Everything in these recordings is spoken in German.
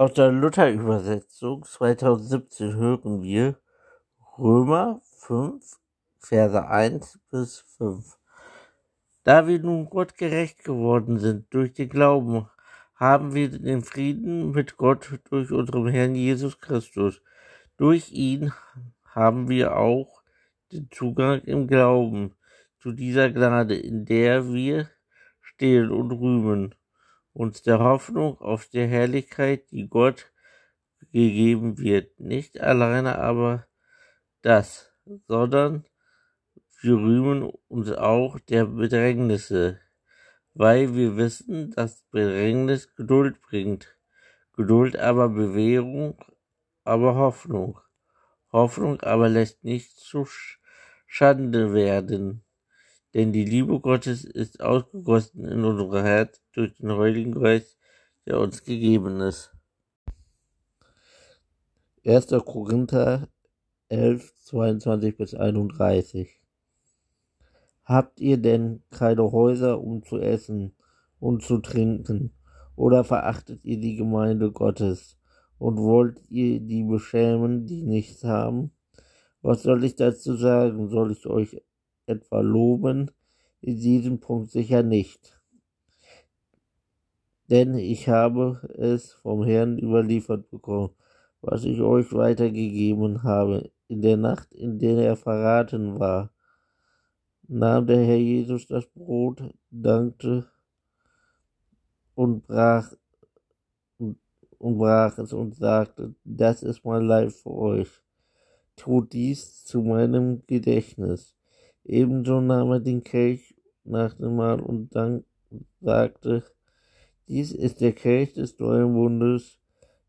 Aus der Luther-Übersetzung 2017 hören wir Römer 5, Verse 1 bis 5. Da wir nun Gott gerecht geworden sind durch den Glauben, haben wir den Frieden mit Gott durch unseren Herrn Jesus Christus. Durch ihn haben wir auch den Zugang im Glauben zu dieser Gnade, in der wir stehen und rühmen uns der Hoffnung auf die Herrlichkeit, die Gott gegeben wird. Nicht alleine aber das, sondern wir rühmen uns auch der Bedrängnisse, weil wir wissen, dass Bedrängnis Geduld bringt. Geduld aber Bewährung, aber Hoffnung. Hoffnung aber lässt nicht zu Schande werden. Denn die Liebe Gottes ist ausgegossen in unser Herz durch den Heiligen Geist, der uns gegeben ist. 1. Korinther 11, 22 bis 31 Habt ihr denn keine Häuser, um zu essen und zu trinken? Oder verachtet ihr die Gemeinde Gottes? Und wollt ihr die beschämen, die nichts haben? Was soll ich dazu sagen? Soll ich euch etwa loben? In diesem Punkt sicher nicht. Denn ich habe es vom Herrn überliefert bekommen, was ich euch weitergegeben habe. In der Nacht, in der er verraten war, nahm der Herr Jesus das Brot, dankte und brach, und, brach es und sagte, das ist mein Leib für euch. Tut dies zu meinem Gedächtnis. Ebenso nahm er den Kelch nach dem Mahl und dann sagte, dies ist der Kelch des neuen Bundes,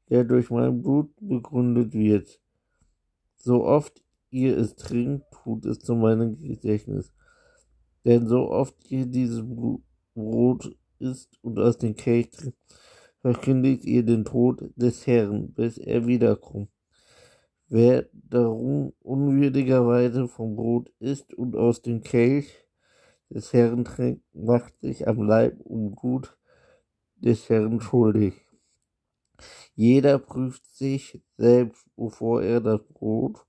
der durch mein Blut begründet wird. So oft ihr es trinkt, tut es zu meinem Gedächtnis. Denn so oft ihr dieses Brot isst und aus dem Kelch trinkt, verkündigt ihr den Tod des Herrn, bis er wiederkommt. Wer darum unwürdigerweise vom Brot isst und aus dem Kelch des Herrn trinkt, macht sich am Leib und Blut des Herrn schuldig. Jeder prüft sich selbst, bevor er das Brot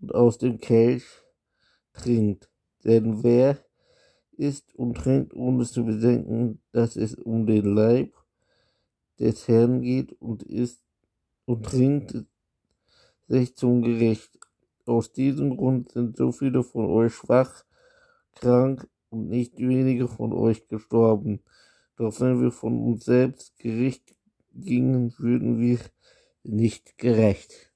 und aus dem Kelch trinkt. Denn wer isst und trinkt, ohne zu bedenken, dass es um den Leib des Herrn geht und isst und trinkt sich zum Gericht. Aus diesem Grund sind so viele von euch schwach, krank und nicht wenige von euch gestorben. Doch wenn wir von uns selbst Gericht gingen, würden wir nicht gerecht.